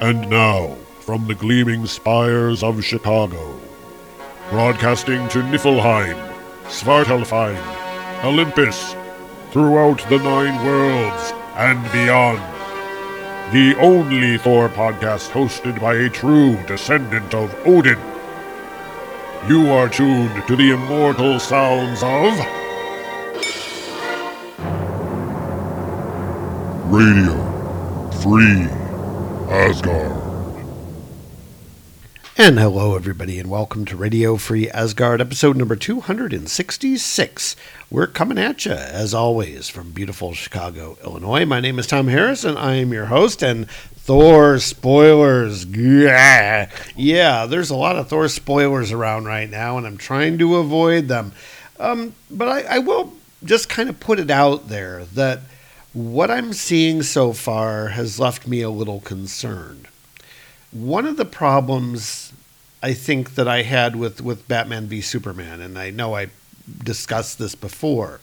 And now, from the gleaming spires of Chicago, broadcasting to Niflheim, Svartalfheim, Olympus, throughout the nine worlds and beyond. The only Thor podcast hosted by a true descendant of Odin. You are tuned to the immortal sounds of. Radio Free Asgard. And hello, everybody, and welcome to Radio Free Asgard, episode number 266. We're coming at you, as always, from beautiful Chicago, Illinois. My name is Tom Harris, and I am your host. And Thor spoilers. Yeah, yeah there's a lot of Thor spoilers around right now, and I'm trying to avoid them. Um, but I, I will just kind of put it out there that what I'm seeing so far has left me a little concerned. One of the problems I think that I had with, with Batman v Superman, and I know I discussed this before,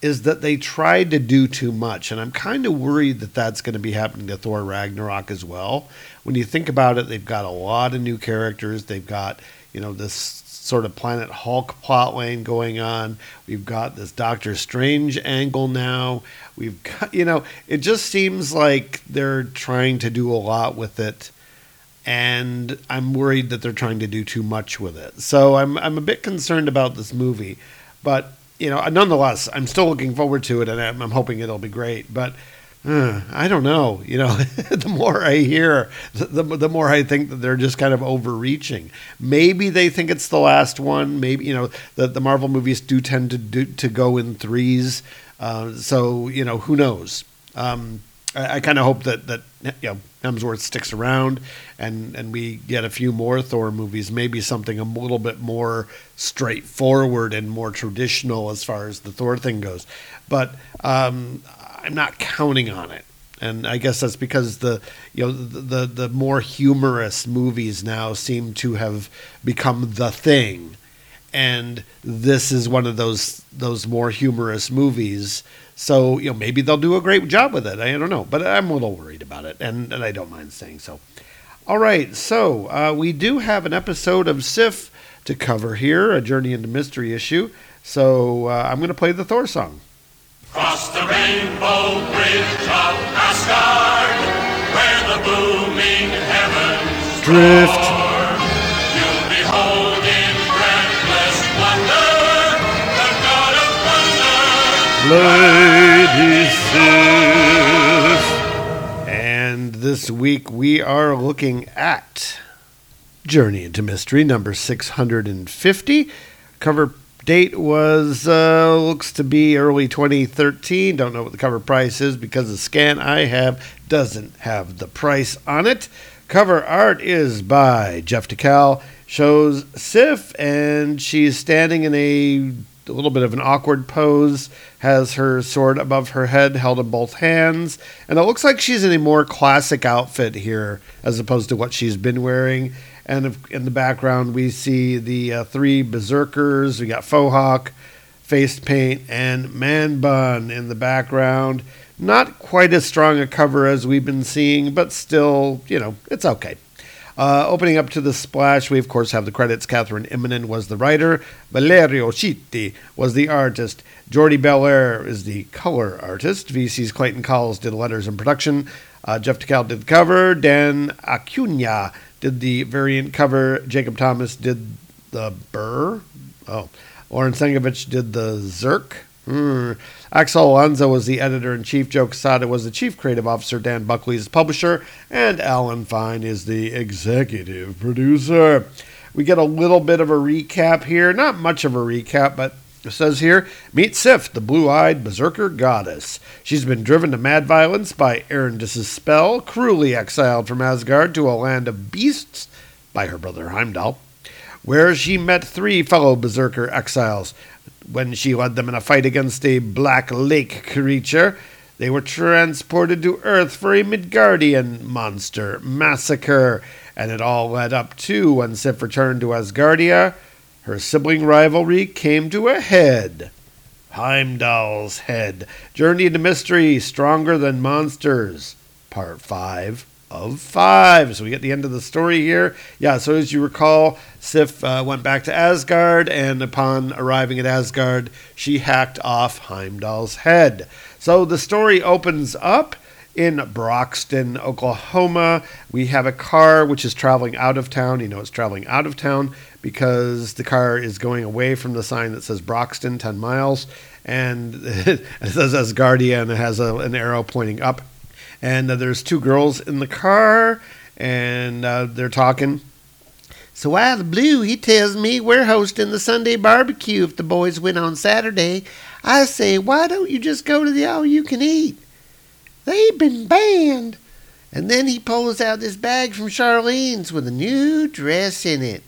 is that they tried to do too much. And I'm kind of worried that that's going to be happening to Thor Ragnarok as well. When you think about it, they've got a lot of new characters. They've got, you know, this sort of Planet Hulk plot lane going on. We've got this Doctor Strange angle now. We've got, you know, it just seems like they're trying to do a lot with it. And I'm worried that they're trying to do too much with it. So I'm, I'm a bit concerned about this movie. But, you know, nonetheless, I'm still looking forward to it and I'm, I'm hoping it'll be great. But uh, I don't know. You know, the more I hear, the, the, the more I think that they're just kind of overreaching. Maybe they think it's the last one. Maybe you know the the Marvel movies do tend to do to go in threes. Uh, so you know, who knows? Um, I, I kind of hope that that you know Hemsworth sticks around and and we get a few more Thor movies. Maybe something a little bit more straightforward and more traditional as far as the Thor thing goes. But um, I'm not counting on it. And I guess that's because the you know the, the the more humorous movies now seem to have become the thing, and this is one of those those more humorous movies. So you know maybe they'll do a great job with it. I don't know, but I'm a little worried about it, and, and I don't mind saying so. All right, so uh, we do have an episode of Sif to cover here, a Journey into Mystery issue. So uh, I'm going to play the Thor song. Cross the rainbow bridge of Asgard, where the booming heavens Drift. roar. You'll behold in breathless wonder the God of thunder. Lady Sif. And this week we are looking at Journey into Mystery number 650. Cover date was uh, looks to be early 2013. Don't know what the cover price is because the scan I have doesn't have the price on it. Cover art is by Jeff Dekal. Shows Sif and she's standing in a a little bit of an awkward pose, has her sword above her head held in both hands, and it looks like she's in a more classic outfit here as opposed to what she's been wearing. And in the background, we see the uh, three berserkers. We got Fohawk, face paint, and Man Bun in the background. Not quite as strong a cover as we've been seeing, but still, you know, it's okay. Uh, opening up to the splash, we of course have the credits. Kathryn Immonen was the writer. Valerio Schiti was the artist. Jordie Bellaire is the color artist. VC's Clayton Cowles did letters and production. Uh, Jeff Dekal did the cover. Dan Acuna did the variant cover. Jacob Thomas did the burr. Oh, Lauren Sankovitch did the Zerk. Hmm. Axel Alonso was the editor in chief. Joe Quesada was the chief creative officer. Dan Buckley is publisher. And Alan Fine is the executive producer. We get a little bit of a recap here. Not much of a recap, but it says here Meet Sif, the blue eyed berserker goddess. She's been driven to mad violence by Arendis' spell, cruelly exiled from Asgard to a land of beasts by her brother Heimdall where she met three fellow berserker exiles. When she led them in a fight against a black lake creature, they were transported to Earth for a Midgardian monster massacre, and it all led up to when Sif returned to Asgardia. Her sibling rivalry came to a head. Heimdall's Head. Journey into Mystery, Stronger Than Monsters. Part 5 of five. So we get the end of the story here. Yeah, so as you recall, Sif uh, went back to Asgard, and upon arriving at Asgard, she hacked off Heimdall's head. So the story opens up in Broxton, Oklahoma. We have a car which is traveling out of town. You know, it's traveling out of town because the car is going away from the sign that says Broxton, 10 miles. And it says Asgardia and it has a, an arrow pointing up. And uh, there's two girls in the car and uh, they're talking. So while the Blue, he tells me we're hosting the Sunday barbecue if the boys win on Saturday. I say, why don't you just go to the all you can eat? They've been banned. And then he pulls out this bag from Charlene's with a new dress in it.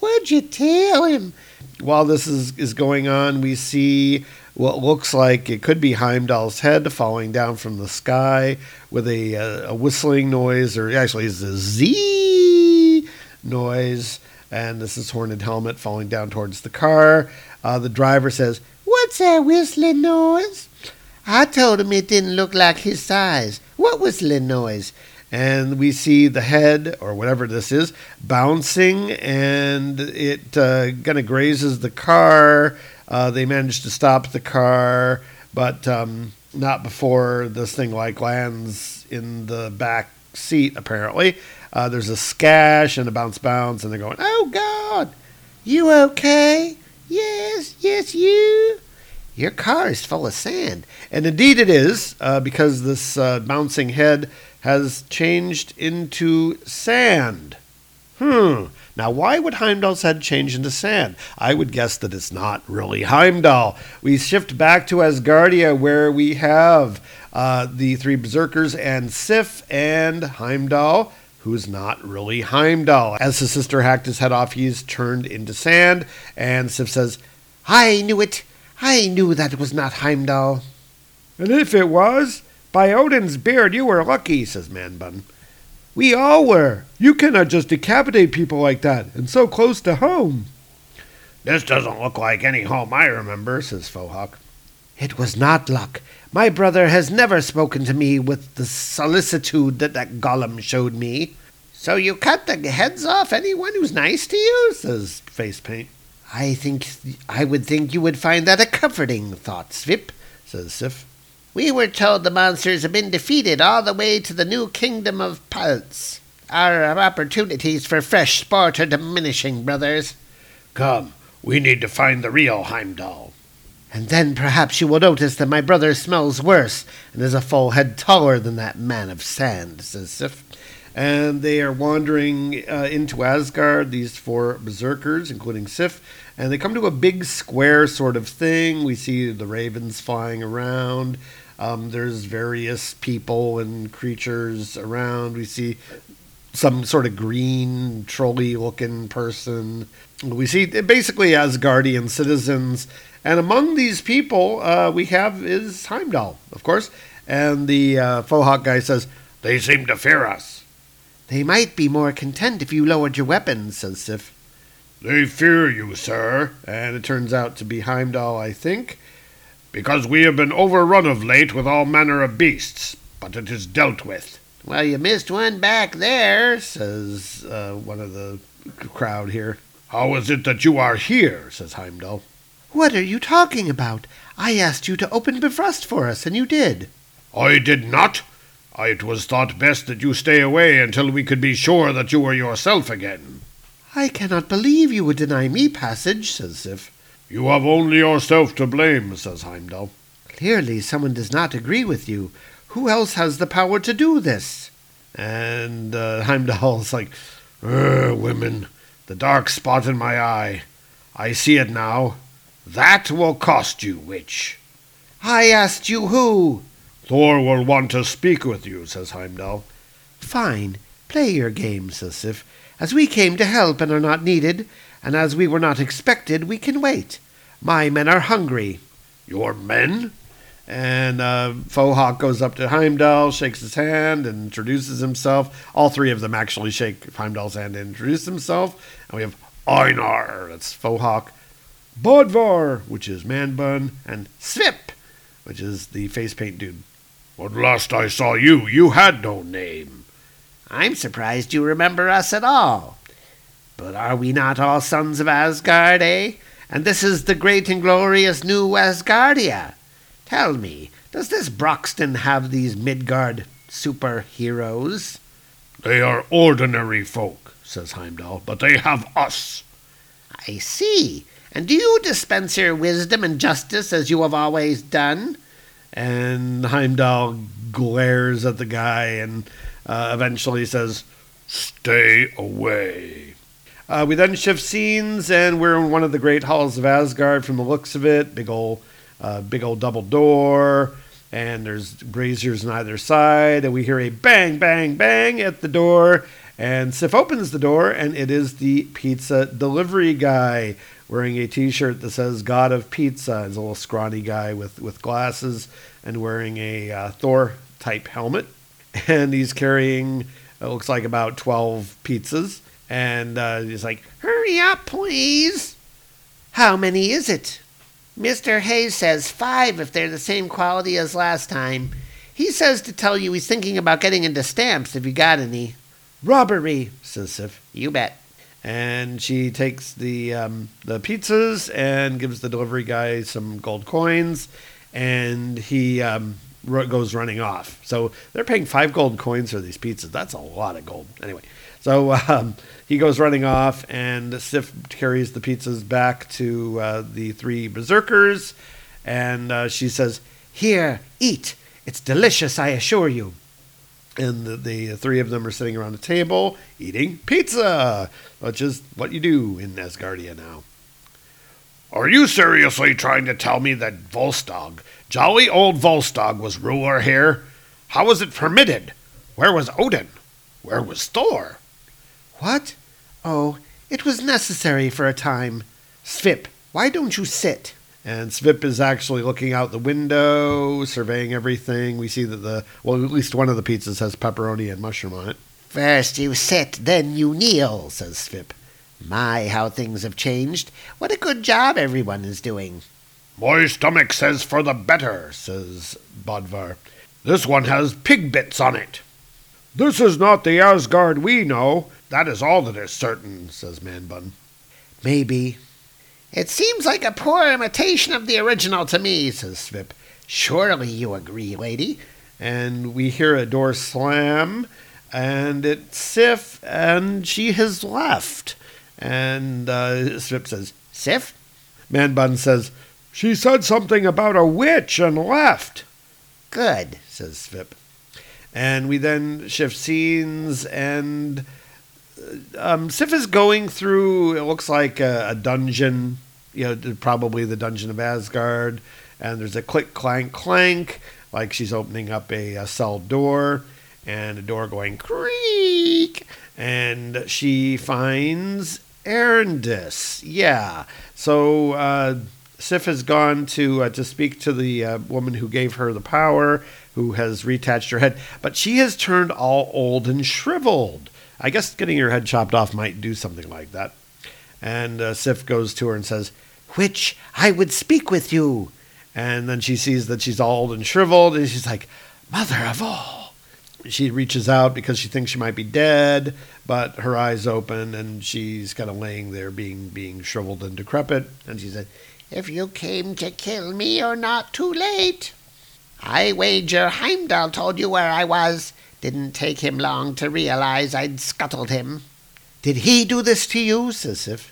What'd you tell him? While this is, is going on, we see what looks like it could be Heimdall's head falling down from the sky with a, uh, a whistling noise, or actually, it's a Z noise. And this is Horned Helmet falling down towards the car. Uh, the driver says, What's that whistling noise? I told him it didn't look like his size. What whistling noise? And we see the head, or whatever this is, bouncing, and it uh, kind of grazes the car. Uh, they manage to stop the car, but um, not before this thing like lands in the back seat. Apparently, uh, there's a scash and a bounce, bounce, and they're going, "Oh God, you okay? Yes, yes, you." Your car is full of sand. And indeed it is, uh, because this uh, bouncing head has changed into sand. Hmm. Now, why would Heimdall's head change into sand? I would guess that it's not really Heimdall. We shift back to Asgardia, where we have uh, the three berserkers and Sif and Heimdall, who's not really Heimdall. As his sister hacked his head off, he's turned into sand, and Sif says, I knew it. I knew that was not Heimdall. And if it was, by Odin's beard, you were lucky, says Manbun. We all were. You cannot just decapitate people like that, and so close to home. This doesn't look like any home I remember, says Fohawk. It was not luck. My brother has never spoken to me with the solicitude that that golem showed me. So you cut the heads off anyone who's nice to you? says Facepaint. I think I would think you would find that a comforting thought, Svip, says Sif. We were told the monsters have been defeated all the way to the new kingdom of Pulse. Our opportunities for fresh sport are diminishing, brothers. Come, we need to find the real Heimdall. And then perhaps you will notice that my brother smells worse and is a full head taller than that man of sand, says Sif and they are wandering uh, into Asgard, these four berserkers, including Sif, and they come to a big square sort of thing. We see the ravens flying around. Um, there's various people and creatures around. We see some sort of green trolley looking person. We see basically Asgardian citizens. And among these people, uh, we have is Heimdall, of course. And the uh, Fohawk guy says, They seem to fear us. They might be more content if you lowered your weapons, says Sif. They fear you, sir. And it turns out to be Heimdall, I think. Because we have been overrun of late with all manner of beasts, but it is dealt with. Well, you missed one back there, says uh, one of the crowd here. How is it that you are here? says Heimdall. What are you talking about? I asked you to open Bifrost for us, and you did. I did not. It was thought best that you stay away until we could be sure that you were yourself again. I cannot believe you would deny me passage, says Sif. You have only yourself to blame, says Heimdall. Clearly someone does not agree with you. Who else has the power to do this? And uh, Heimdall's like, "Er, women, the dark spot in my eye. I see it now. That will cost you, witch. I asked you who. Thor will want to speak with you, says Heimdall. Fine. Play your game, says Sif. As we came to help and are not needed, and as we were not expected, we can wait. My men are hungry. Your men? And uh, Fohawk goes up to Heimdall, shakes his hand, and introduces himself. All three of them actually shake Heimdall's hand and introduce himself. And we have Einar, that's Fohawk, Bodvar, which is Manbun, and Svip, which is the face paint dude. When last I saw you, you had no name. I'm surprised you remember us at all. But are we not all sons of Asgard, eh? And this is the great and glorious new Asgardia. Tell me, does this Broxton have these Midgard superheroes? They are ordinary folk, says Heimdall, but they have us. I see. And do you dispense your wisdom and justice as you have always done? And Heimdall glares at the guy and uh, eventually says, Stay away. Uh, we then shift scenes, and we're in one of the great halls of Asgard. From the looks of it, big old, uh, big old double door, and there's braziers on either side. And we hear a bang, bang, bang at the door. And Sif opens the door, and it is the pizza delivery guy wearing a T-shirt that says "God of Pizza." He's a little scrawny guy with with glasses and wearing a uh, Thor type helmet, and he's carrying it looks like about twelve pizzas and uh, he's like, Hurry up, please. How many is it? Mr. Hayes says five if they're the same quality as last time. He says to tell you he's thinking about getting into stamps if you got any. Robbery, says Sif. You bet. And she takes the um, the pizzas and gives the delivery guy some gold coins, and he um, goes running off. So they're paying five gold coins for these pizzas. That's a lot of gold. Anyway, so um, he goes running off, and Sif carries the pizzas back to uh, the three berserkers, and uh, she says, "Here, eat. It's delicious, I assure you." And the, the three of them are sitting around a table eating pizza, which is what you do in Asgardia now. Are you seriously trying to tell me that Volstagg, jolly old Volstagg, was ruler here? How was it permitted? Where was Odin? Where was Thor? What? Oh, it was necessary for a time. Svip, why don't you sit? And Svip is actually looking out the window, surveying everything. We see that the, well, at least one of the pizzas has pepperoni and mushroom on it. First you sit, then you kneel, says Svip. My, how things have changed. What a good job everyone is doing. My stomach says for the better, says Bodvar. This one has pig bits on it. This is not the Asgard we know. That is all that is certain, says Manbun. Maybe. It seems like a poor imitation of the original to me, says Svip. Surely you agree, lady. And we hear a door slam, and it's Sif, and she has left. And uh, Svip says, Sif? Manbun says, She said something about a witch and left. Good, says Svip. And we then shift scenes, and um, Sif is going through, it looks like a, a dungeon, you know, probably the dungeon of Asgard. And there's a click, clank, clank, like she's opening up a, a cell door, and a door going creak. And she finds Erendis. Yeah. So uh, Sif has gone to uh, to speak to the uh, woman who gave her the power, who has retouched her head, but she has turned all old and shriveled. I guess getting her head chopped off might do something like that. And uh, Sif goes to her and says, "Witch I would speak with you." And then she sees that she's all old and shriveled, and she's like, "Mother of all." She reaches out because she thinks she might be dead, but her eyes open and she's kind of laying there, being being shriveled and decrepit. And she said, "If you came to kill me, you're not too late. I wager Heimdall told you where I was. Didn't take him long to realize I'd scuttled him. Did he do this to you? says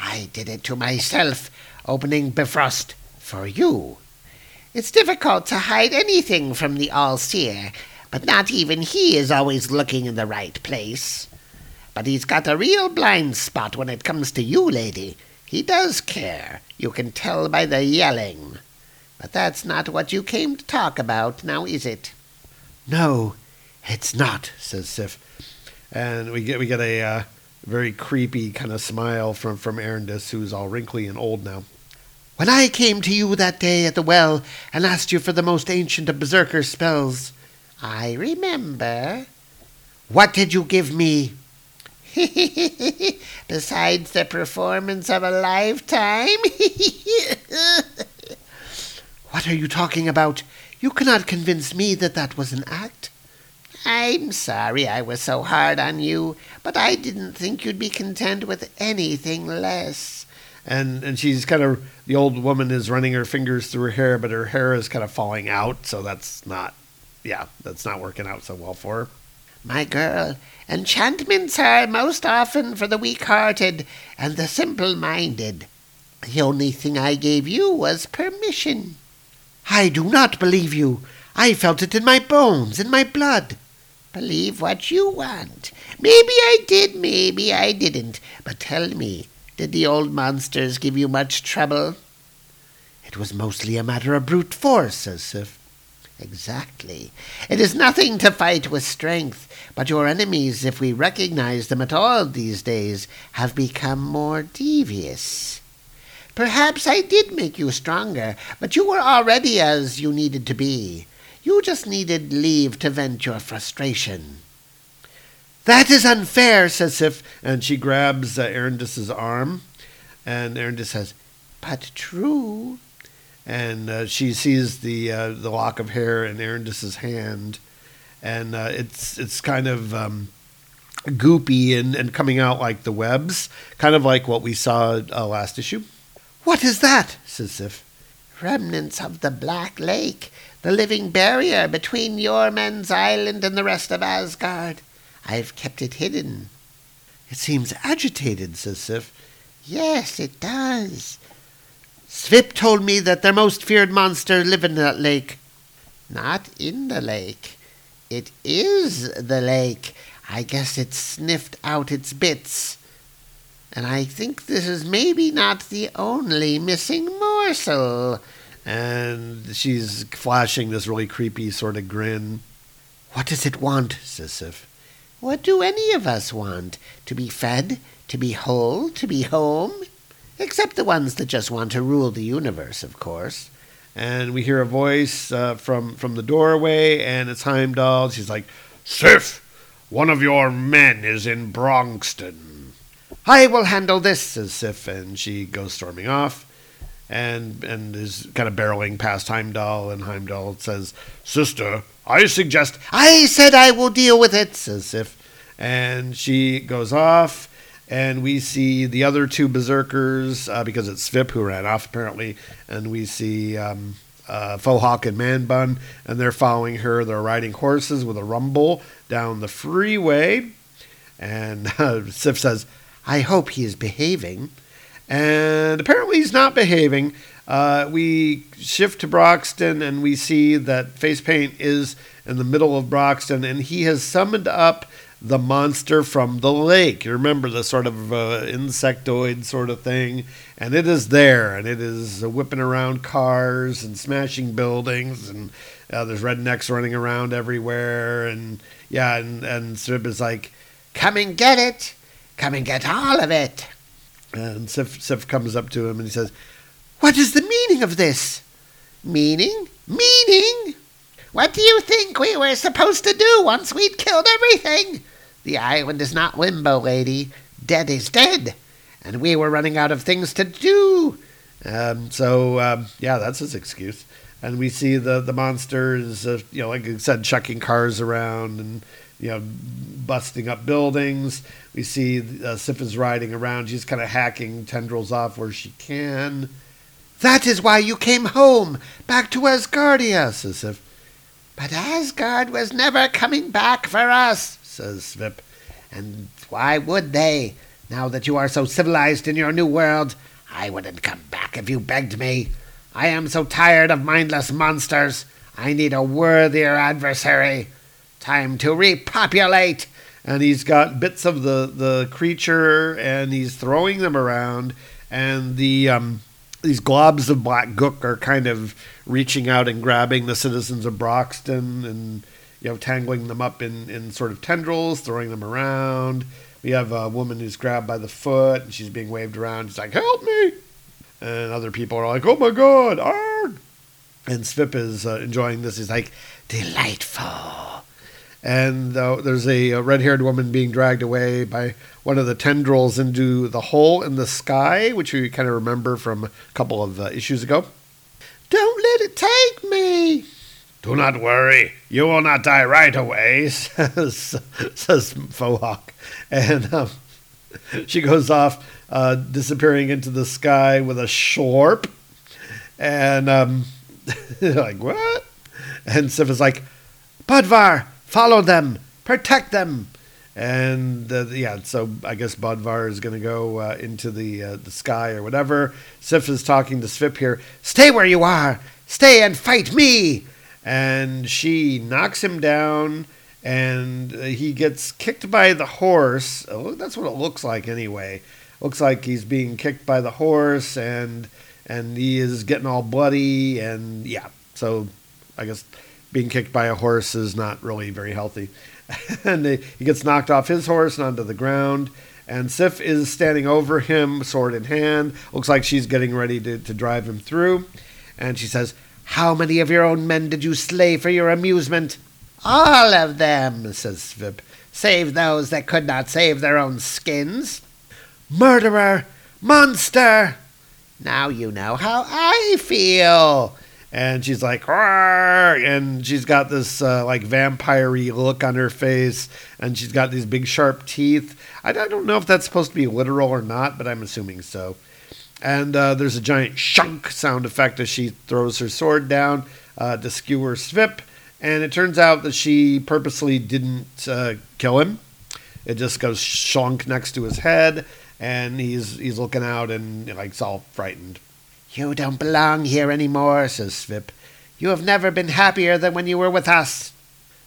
I did it to myself, opening Bifrost for you. It's difficult to hide anything from the All-Seer, but not even he is always looking in the right place. But he's got a real blind spot when it comes to you, lady. He does care. You can tell by the yelling. But that's not what you came to talk about, now is it? No, it's not, says Sif. And we get we get a uh, very creepy kind of smile from from Erendis, who's all wrinkly and old now. When I came to you that day at the well and asked you for the most ancient of berserker spells, I remember. What did you give me? Besides the performance of a lifetime? what are you talking about? You cannot convince me that that was an act. I'm sorry I was so hard on you, but I didn't think you'd be content with anything less. and and she's kind of the old woman is running her fingers through her hair, but her hair is kind of falling out, so that's not, yeah, that's not working out so well for her. My girl, enchantments are most often for the weak hearted and the simple minded. The only thing I gave you was permission. I do not believe you. I felt it in my bones, in my blood. Believe what you want. Maybe I did, maybe I didn't. But tell me, did the old monsters give you much trouble? It was mostly a matter of brute force, says Sif. Exactly. It is nothing to fight with strength, but your enemies, if we recognize them at all these days, have become more devious. Perhaps I did make you stronger, but you were already as you needed to be. You just needed leave to vent your frustration. That is unfair, says Sif, and she grabs uh, Arendis's arm, and Arendis says, But true. and uh, she sees the uh, the lock of hair in Arendis's hand, and uh, it's it's kind of um, goopy and, and coming out like the webs, kind of like what we saw uh, last issue. What is that? says Sif. Remnants of the Black Lake, the living barrier between Yormen's Island and the rest of Asgard. I've kept it hidden. It seems agitated, says Sif. Yes, it does. Svip told me that their most feared monster live in that lake. Not in the lake. It is the lake. I guess it sniffed out its bits. And I think this is maybe not the only missing morsel. And she's flashing this really creepy sort of grin. What does it want? says Sif. What do any of us want? To be fed? To be whole? To be home? Except the ones that just want to rule the universe, of course. And we hear a voice uh, from from the doorway, and it's Heimdall. She's like, "Sif, one of your men is in Broxton." I will handle this, says Sif, and she goes storming off, and and is kind of barreling past Heimdall, and Heimdall says, "Sister, I suggest." I said I will deal with it, says Sif, and she goes off. And we see the other two berserkers uh, because it's Svip who ran off apparently, and we see um, uh, Fohawk and Manbun, and they're following her. They're riding horses with a rumble down the freeway, and uh, Sif says, "I hope he is behaving," and apparently he's not behaving. Uh, we shift to Broxton, and we see that face paint is in the middle of Broxton, and he has summoned up the monster from the lake. You remember the sort of uh, insectoid sort of thing, and it is there, and it is uh, whipping around cars and smashing buildings, and uh, there's rednecks running around everywhere, and yeah, and and Sif is like, Come and get it. Come and get all of it. and Sif Sif comes up to him and he says, "What is the meaning of this?" Meaning? Meaning? What do you think we were supposed to do once we'd killed everything? The island is not limbo, lady. Dead is dead. And we were running out of things to do. Um, so um, yeah, that's his excuse. And we see the the monsters, uh, you know, like I said, chucking cars around and you know, busting up buildings. We see uh, Sif is riding around. She's kind of hacking tendrils off where she can. That is why you came home, back to Asgardia, says Sif. But Asgard was never coming back for us, says Svip. And why would they? Now that you are so civilized in your new world, I wouldn't come back if you begged me. I am so tired of mindless monsters. I need a worthier adversary. Time to repopulate. and he's got bits of the the creature and he's throwing them around. And the um these globs of black gook are kind of reaching out and grabbing the citizens of Broxton and you know tangling them up in in sort of tendrils throwing them around. We have a woman who's grabbed by the foot and she's being waved around. She's like help me! And other people are like oh my god arg! and Svip is uh, enjoying this. He's like delightful and uh, there's a, a red-haired woman being dragged away by one of the tendrils into the hole in the sky, which we kind of remember from a couple of uh, issues ago. Don't let it take me. Do not worry, you will not die right away, says, says Fohawk. And um, she goes off, uh, disappearing into the sky with a shorp. And um, like, what? And Sif is like, Budvar, follow them, protect them. And uh, yeah, so I guess Bodvar is going to go uh, into the uh, the sky or whatever. Sif is talking to Svip here. Stay where you are. Stay and fight me. And she knocks him down, and uh, he gets kicked by the horse. Oh, that's what it looks like anyway. Looks like he's being kicked by the horse, and and he is getting all bloody, and yeah. So I guess being kicked by a horse is not really very healthy. and he gets knocked off his horse and onto the ground. And Sif is standing over him, sword in hand. Looks like she's getting ready to, to drive him through. And she says, How many of your own men did you slay for your amusement? All of them, says Svip, save those that could not save their own skins. Murderer! Monster! Now you know how I feel. And she's like, "Roar!" and she's got this uh, like vampire look on her face, and she's got these big sharp teeth. I, I don't know if that's supposed to be literal or not, but I'm assuming so. And uh, there's a giant shunk sound effect as she throws her sword down uh, to skewer Svip, and it turns out that she purposely didn't uh, kill him. It just goes shunk next to his head, and he's he's looking out and like all frightened. You don't belong here any more, says Svip. You have never been happier than when you were with us.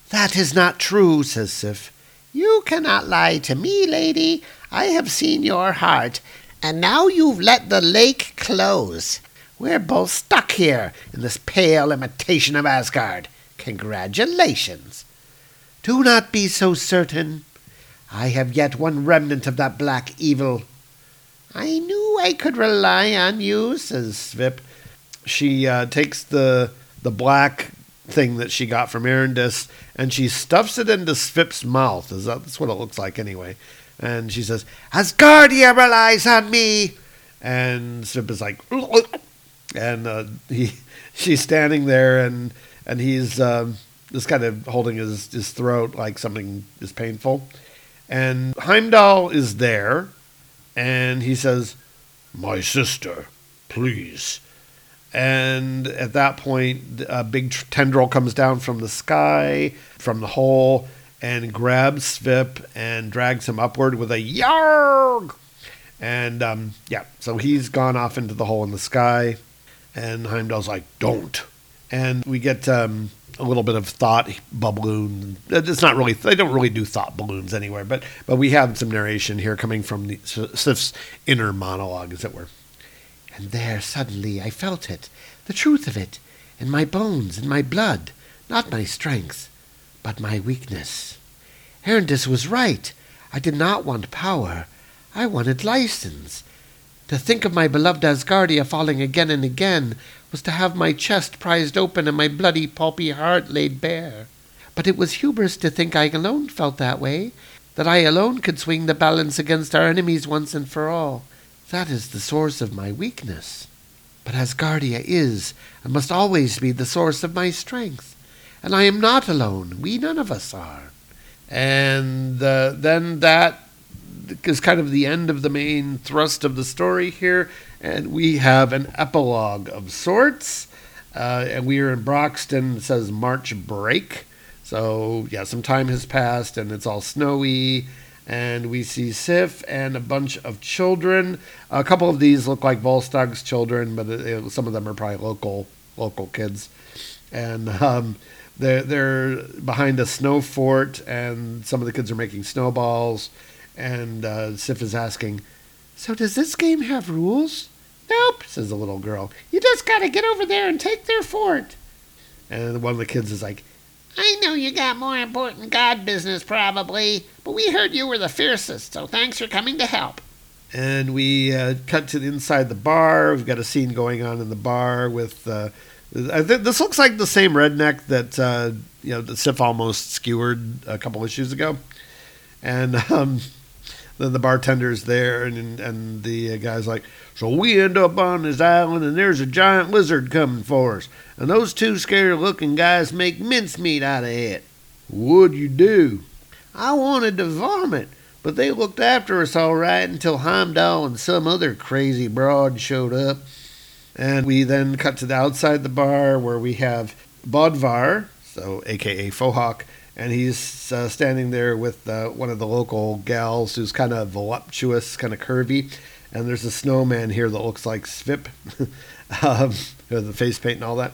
That is not true, says Sif. You cannot lie to me, lady. I have seen your heart, and now you've let the lake close. We're both stuck here in this pale imitation of Asgard. Congratulations. Do not be so certain. I have yet one remnant of that black evil. I knew I could rely on you, says Svip. She uh, takes the the black thing that she got from Arendis and she stuffs it into Svip's mouth. Is that, that's what it looks like anyway. And she says, Asgardia relies on me. And Svip is like, and uh, he she's standing there and and he's um, just kind of holding his, his throat like something is painful. And Heimdall is there and he says, My sister, please. And at that point, a big tendril comes down from the sky, from the hole, and grabs Svip and drags him upward with a yarg. And um, yeah, so he's gone off into the hole in the sky. And Heimdall's like, Don't. And we get um, a little bit of thought balloon. It's not really they don't really do thought balloons anywhere, but but we have some narration here coming from the, Sif's inner monologue, as it were. And there suddenly I felt it, the truth of it, in my bones, in my blood, not my strength, but my weakness. Arendis was right. I did not want power. I wanted license. To think of my beloved Asgardia falling again and again was to have my chest prized open and my bloody, pulpy heart laid bare. But it was hubris to think I alone felt that way, that I alone could swing the balance against our enemies once and for all. That is the source of my weakness. But Asgardia is and must always be the source of my strength. And I am not alone. We none of us are. And uh, then that is kind of the end of the main thrust of the story here. And we have an epilogue of sorts. Uh, and we are in Broxton. It says March break. So, yeah, some time has passed and it's all snowy. And we see Sif and a bunch of children. A couple of these look like Volstagg's children, but it, some of them are probably local local kids. And um, they're, they're behind a snow fort, and some of the kids are making snowballs. And uh, Sif is asking, So does this game have rules? Nope, says the little girl. You just gotta get over there and take their fort. And one of the kids is like, I know you got more important God business, probably, but we heard you were the fiercest, so thanks for coming to help. And we uh, cut to the inside the bar. We've got a scene going on in the bar with. Uh, th- this looks like the same redneck that uh, you know the Sif almost skewered a couple issues ago, and um, then the bartender's there, and and the uh, guy's like, "So we end up on this island, and there's a giant lizard coming for us, and those two scary-looking guys make mincemeat out of it. What'd you do?" I wanted to vomit, but they looked after us all right until Heimdall and some other crazy broad showed up. And we then cut to the outside the bar where we have Bodvar, so aka Fohawk, and he's uh, standing there with uh, one of the local gals who's kind of voluptuous, kind of curvy. And there's a snowman here that looks like Svip, um, with the face paint and all that.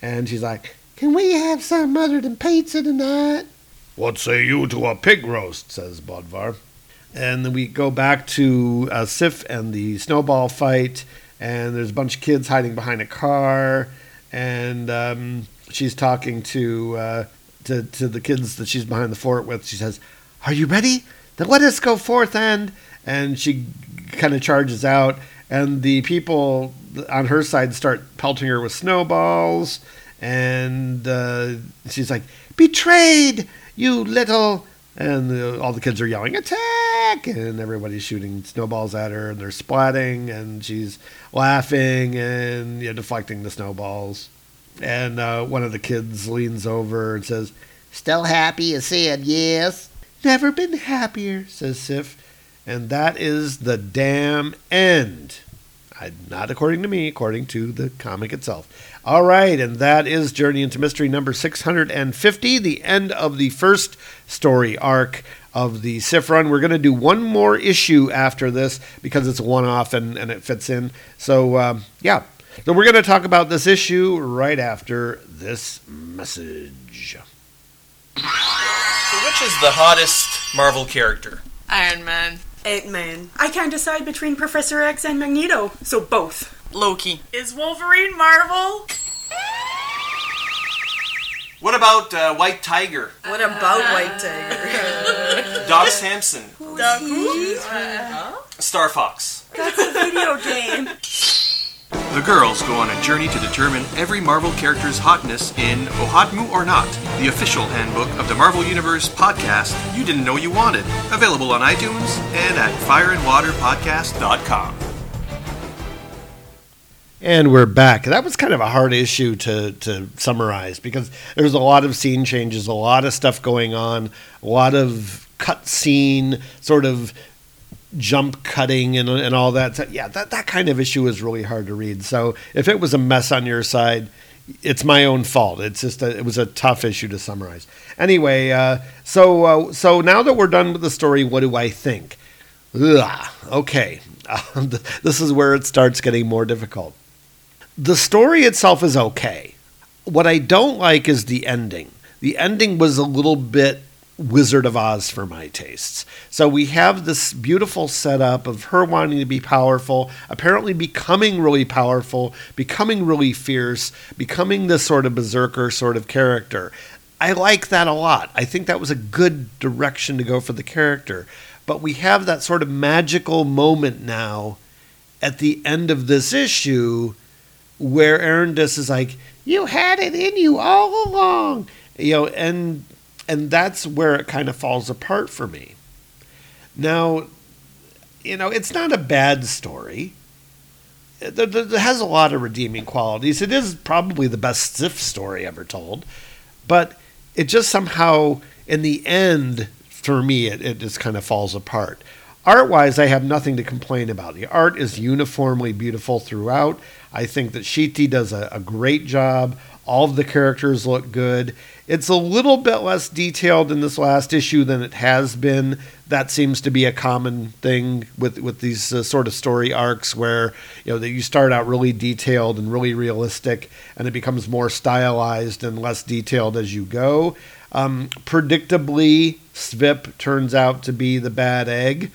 And she's like, Can we have something other than pizza tonight? What say you to a pig roast? says Bodvar. And then we go back to uh, Sif and the snowball fight, and there's a bunch of kids hiding behind a car, and um, she's talking to, uh, to to the kids that she's behind the fort with. She says, "Are you ready? Then let us go forth and." And she kind of charges out, and the people on her side start pelting her with snowballs, and uh, she's like, "Betrayed, you little!" And the, all the kids are yelling, "Attack!" And everybody's shooting snowballs at her, and they're splatting, and she's laughing and you know, deflecting the snowballs. And uh, one of the kids leans over and says, Still happy you said yes? Never been happier, says Sif. And that is the damn end. I, not according to me, according to the comic itself. All right, and that is Journey into Mystery number 650, the end of the first story arc of the Sif run. We're going to do one more issue after this because it's a one off and, and it fits in. So, um, yeah. So, we're going to talk about this issue right after this message. So which is the hottest Marvel character? Iron Man. Ant-Man. I can't decide between Professor X and Magneto, so both. Loki. Is Wolverine Marvel? What about uh, White Tiger? What about White Tiger? Doc Samson? Who? Star Fox? That's a video game. The girls go on a journey to determine every Marvel character's hotness in OHOTMU or Not, the official handbook of the Marvel Universe podcast you didn't know you wanted. Available on iTunes and at fireandwaterpodcast.com. And we're back. That was kind of a hard issue to, to summarize because there's a lot of scene changes, a lot of stuff going on, a lot of cut scene sort of jump cutting and, and all that. So, yeah, that, that kind of issue is really hard to read. So if it was a mess on your side, it's my own fault. It's just a, it was a tough issue to summarize. Anyway, uh, so uh, so now that we're done with the story, what do I think? Ugh, okay, this is where it starts getting more difficult. The story itself is okay. What I don't like is the ending. The ending was a little bit Wizard of Oz for my tastes. So we have this beautiful setup of her wanting to be powerful, apparently becoming really powerful, becoming really fierce, becoming this sort of berserker sort of character. I like that a lot. I think that was a good direction to go for the character. But we have that sort of magical moment now at the end of this issue where Arendis is like, "You had it in you all along," you know, and and that's where it kind of falls apart for me. Now, you know, it's not a bad story. Uh, it, it- it has a lot of redeeming qualities. It is probably the best Sif story ever told, but it just somehow, in the end, for me, it, it just kind of falls apart. Art wise, I have nothing to complain about. The art is uniformly beautiful throughout. I think that Schiti does a, a great job. All of the characters look good. It's a little bit less detailed in this last issue than it has been. That seems to be a common thing with with these uh, sort of story arcs, where you know that you start out really detailed and really realistic, and it becomes more stylized and less detailed as you go. Um, predictably, Svip turns out to be the bad egg.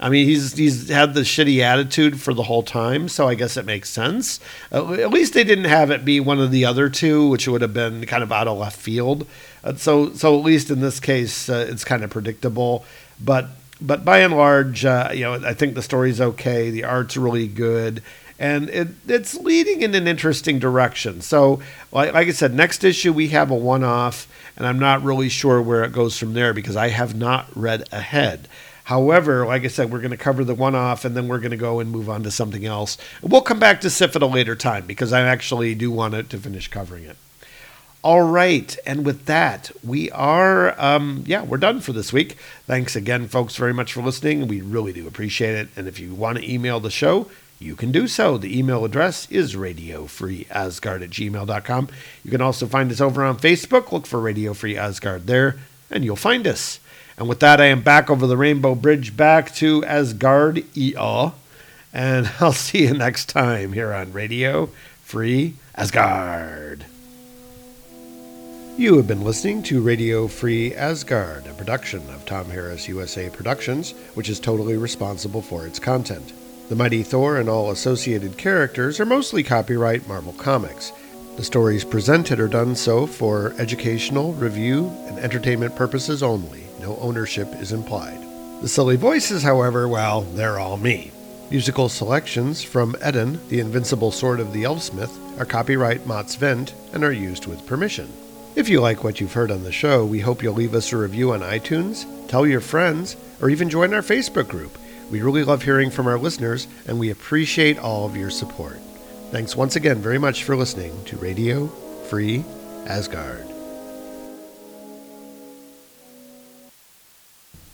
I mean, he's he's had the shitty attitude for the whole time, so I guess it makes sense. Uh, at least they didn't have it be one of the other two, which would have been kind of out of left field. Uh, so so at least in this case, uh, it's kind of predictable. But but by and large, uh, you know, I think the story's okay. The art's really good. And it, it's leading in an interesting direction. So, like, like I said, next issue we have a one off, and I'm not really sure where it goes from there because I have not read ahead. However, like I said, we're going to cover the one off and then we're going to go and move on to something else. We'll come back to Sif at a later time because I actually do want to finish covering it. All right, and with that, we are, um, yeah, we're done for this week. Thanks again, folks, very much for listening. We really do appreciate it. And if you want to email the show, you can do so. The email address is radiofreeasgard at gmail.com. You can also find us over on Facebook. Look for Radio Free Asgard there, and you'll find us. And with that, I am back over the Rainbow Bridge back to Asgard EA. And I'll see you next time here on Radio Free Asgard. You have been listening to Radio Free Asgard, a production of Tom Harris USA Productions, which is totally responsible for its content. The Mighty Thor and all associated characters are mostly copyright Marvel Comics. The stories presented are done so for educational, review, and entertainment purposes only. No ownership is implied. The silly voices, however, well, they're all me. Musical selections from Eden, the Invincible Sword of the Elfsmith, are copyright Mott's Vent and are used with permission. If you like what you've heard on the show, we hope you'll leave us a review on iTunes, tell your friends, or even join our Facebook group. We really love hearing from our listeners, and we appreciate all of your support. Thanks once again very much for listening to Radio Free Asgard.